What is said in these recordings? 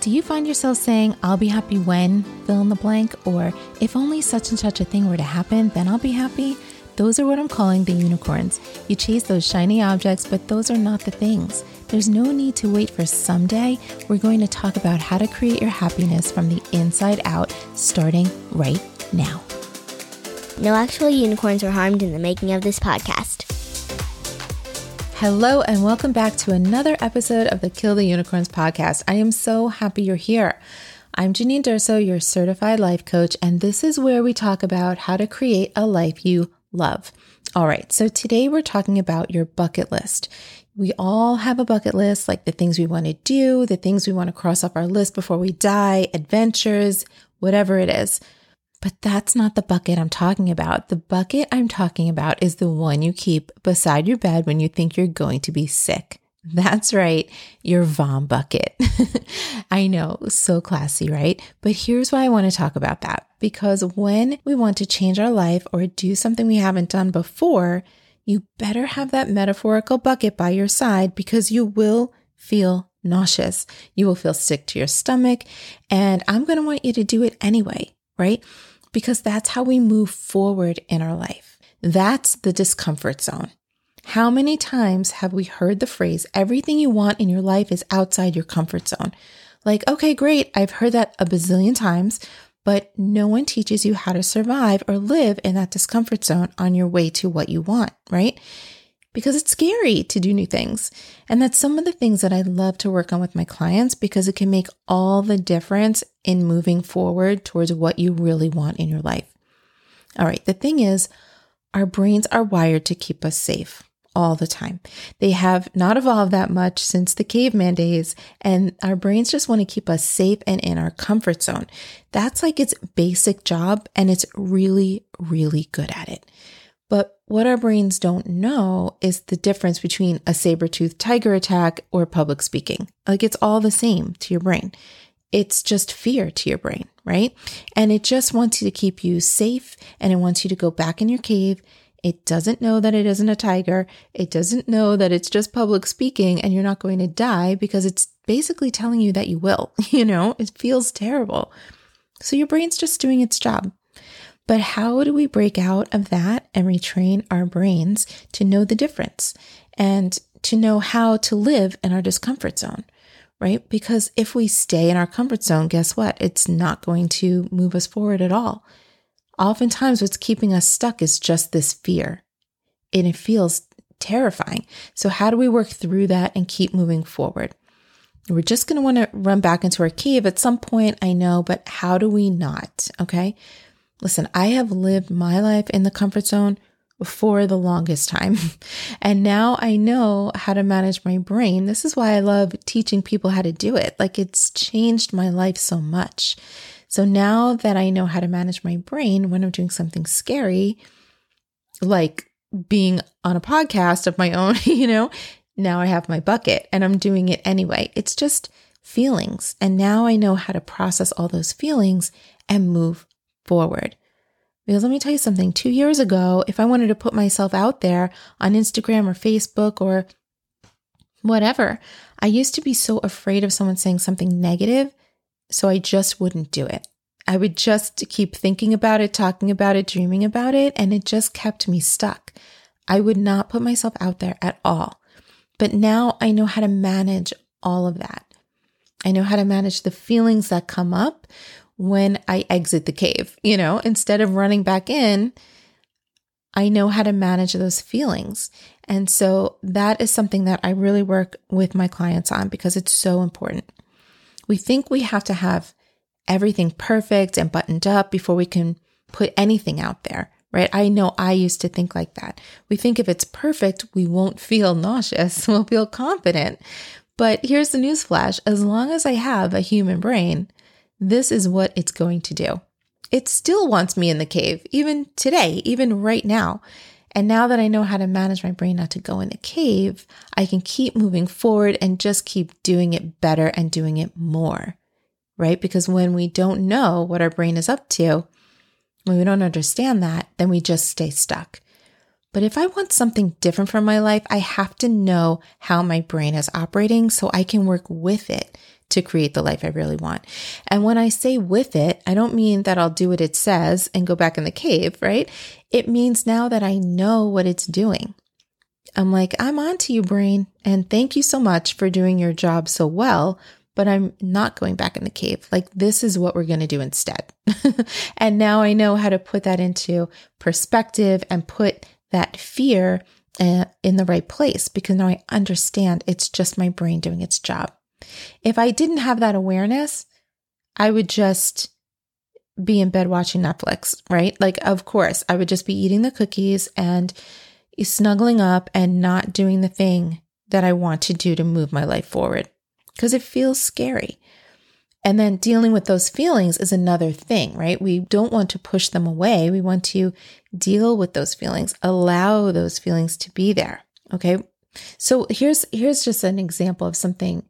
Do you find yourself saying, I'll be happy when, fill in the blank, or if only such and such a thing were to happen, then I'll be happy? Those are what I'm calling the unicorns. You chase those shiny objects, but those are not the things. There's no need to wait for someday. We're going to talk about how to create your happiness from the inside out, starting right now. No actual unicorns were harmed in the making of this podcast. Hello, and welcome back to another episode of the Kill the Unicorns podcast. I am so happy you're here. I'm Janine Durso, your certified life coach, and this is where we talk about how to create a life you love. All right, so today we're talking about your bucket list. We all have a bucket list, like the things we want to do, the things we want to cross off our list before we die, adventures, whatever it is. But that's not the bucket I'm talking about. The bucket I'm talking about is the one you keep beside your bed when you think you're going to be sick. That's right, your vom bucket. I know, so classy, right? But here's why I want to talk about that. Because when we want to change our life or do something we haven't done before, you better have that metaphorical bucket by your side because you will feel nauseous. You will feel sick to your stomach. And I'm going to want you to do it anyway, right? because that's how we move forward in our life. That's the discomfort zone. How many times have we heard the phrase, everything you want in your life is outside your comfort zone? Like, okay, great. I've heard that a bazillion times, but no one teaches you how to survive or live in that discomfort zone on your way to what you want, right? Because it's scary to do new things. And that's some of the things that I love to work on with my clients because it can make all the difference in moving forward towards what you really want in your life. All right, the thing is, our brains are wired to keep us safe all the time. They have not evolved that much since the caveman days, and our brains just want to keep us safe and in our comfort zone. That's like its basic job, and it's really, really good at it. What our brains don't know is the difference between a saber-toothed tiger attack or public speaking. Like it's all the same to your brain. It's just fear to your brain, right? And it just wants you to keep you safe and it wants you to go back in your cave. It doesn't know that it isn't a tiger. It doesn't know that it's just public speaking and you're not going to die because it's basically telling you that you will. You know, it feels terrible. So your brain's just doing its job. But how do we break out of that and retrain our brains to know the difference and to know how to live in our discomfort zone? Right? Because if we stay in our comfort zone, guess what? It's not going to move us forward at all. Oftentimes, what's keeping us stuck is just this fear, and it feels terrifying. So, how do we work through that and keep moving forward? We're just going to want to run back into our cave at some point, I know, but how do we not? Okay. Listen, I have lived my life in the comfort zone for the longest time. And now I know how to manage my brain. This is why I love teaching people how to do it. Like it's changed my life so much. So now that I know how to manage my brain when I'm doing something scary, like being on a podcast of my own, you know, now I have my bucket and I'm doing it anyway. It's just feelings. And now I know how to process all those feelings and move forward. Because let me tell you something, two years ago, if I wanted to put myself out there on Instagram or Facebook or whatever, I used to be so afraid of someone saying something negative. So I just wouldn't do it. I would just keep thinking about it, talking about it, dreaming about it, and it just kept me stuck. I would not put myself out there at all. But now I know how to manage all of that. I know how to manage the feelings that come up when I exit the cave. You know, instead of running back in, I know how to manage those feelings. And so that is something that I really work with my clients on because it's so important. We think we have to have everything perfect and buttoned up before we can put anything out there, right? I know I used to think like that. We think if it's perfect, we won't feel nauseous, we'll feel confident. But here's the newsflash as long as I have a human brain, this is what it's going to do. It still wants me in the cave, even today, even right now. And now that I know how to manage my brain not to go in the cave, I can keep moving forward and just keep doing it better and doing it more, right? Because when we don't know what our brain is up to, when we don't understand that, then we just stay stuck. But if I want something different from my life, I have to know how my brain is operating so I can work with it to create the life I really want. And when I say with it, I don't mean that I'll do what it says and go back in the cave, right? It means now that I know what it's doing. I'm like, I'm on to you, brain. And thank you so much for doing your job so well. But I'm not going back in the cave. Like, this is what we're going to do instead. and now I know how to put that into perspective and put that fear uh, in the right place because now I understand it's just my brain doing its job. If I didn't have that awareness, I would just be in bed watching Netflix, right? Like, of course, I would just be eating the cookies and snuggling up and not doing the thing that I want to do to move my life forward because it feels scary. And then dealing with those feelings is another thing, right? We don't want to push them away. We want to deal with those feelings, allow those feelings to be there. Okay. So here's, here's just an example of something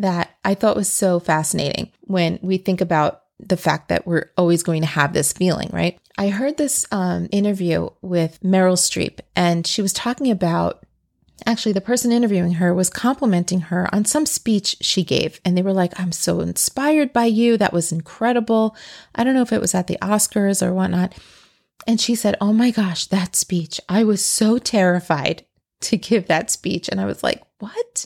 that I thought was so fascinating when we think about the fact that we're always going to have this feeling, right? I heard this um, interview with Meryl Streep, and she was talking about actually the person interviewing her was complimenting her on some speech she gave. And they were like, I'm so inspired by you. That was incredible. I don't know if it was at the Oscars or whatnot. And she said, Oh my gosh, that speech. I was so terrified to give that speech. And I was like, What?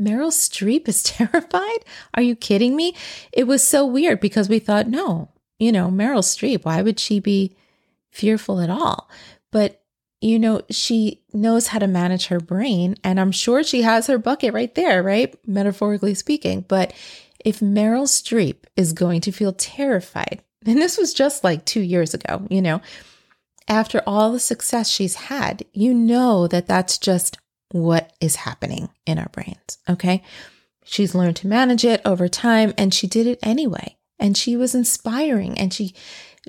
Meryl Streep is terrified? Are you kidding me? It was so weird because we thought, no, you know, Meryl Streep, why would she be fearful at all? But, you know, she knows how to manage her brain. And I'm sure she has her bucket right there, right? Metaphorically speaking. But if Meryl Streep is going to feel terrified, and this was just like two years ago, you know, after all the success she's had, you know that that's just what is happening in our brains. Okay. She's learned to manage it over time and she did it anyway. And she was inspiring and she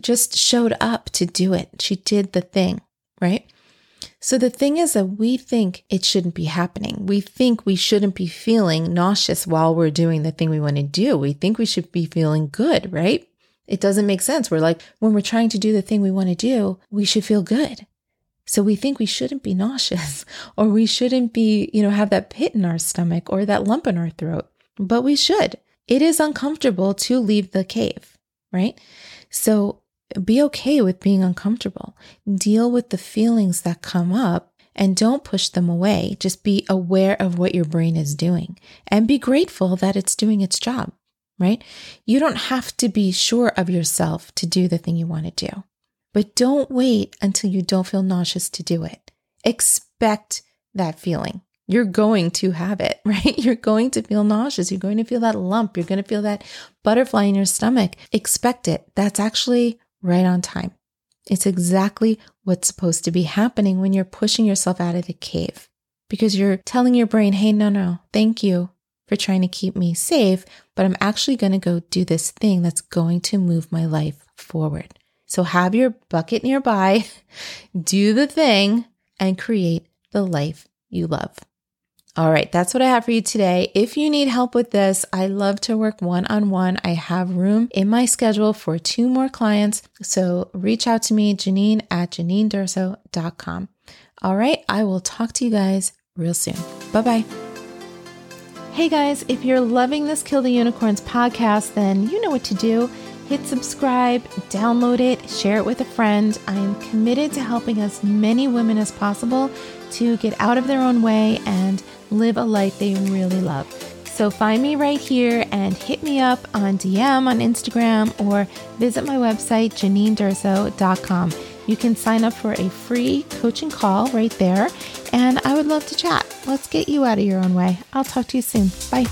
just showed up to do it. She did the thing, right? So the thing is that we think it shouldn't be happening. We think we shouldn't be feeling nauseous while we're doing the thing we want to do. We think we should be feeling good, right? It doesn't make sense. We're like, when we're trying to do the thing we want to do, we should feel good. So we think we shouldn't be nauseous or we shouldn't be, you know, have that pit in our stomach or that lump in our throat, but we should. It is uncomfortable to leave the cave, right? So be okay with being uncomfortable. Deal with the feelings that come up and don't push them away. Just be aware of what your brain is doing and be grateful that it's doing its job, right? You don't have to be sure of yourself to do the thing you want to do. But don't wait until you don't feel nauseous to do it. Expect that feeling. You're going to have it, right? You're going to feel nauseous. You're going to feel that lump. You're going to feel that butterfly in your stomach. Expect it. That's actually right on time. It's exactly what's supposed to be happening when you're pushing yourself out of the cave because you're telling your brain, hey, no, no, thank you for trying to keep me safe, but I'm actually going to go do this thing that's going to move my life forward. So have your bucket nearby, do the thing, and create the life you love. All right, that's what I have for you today. If you need help with this, I love to work one on one. I have room in my schedule for two more clients. So reach out to me, Janine at JanineDurso.com. All right, I will talk to you guys real soon. Bye bye. Hey guys, if you're loving this Kill the Unicorns podcast, then you know what to do hit subscribe, download it, share it with a friend. I am committed to helping as many women as possible to get out of their own way and live a life they really love. So find me right here and hit me up on DM on Instagram or visit my website, JanineDurso.com. You can sign up for a free coaching call right there, and I would love to chat. Let's get you out of your own way. I'll talk to you soon. Bye.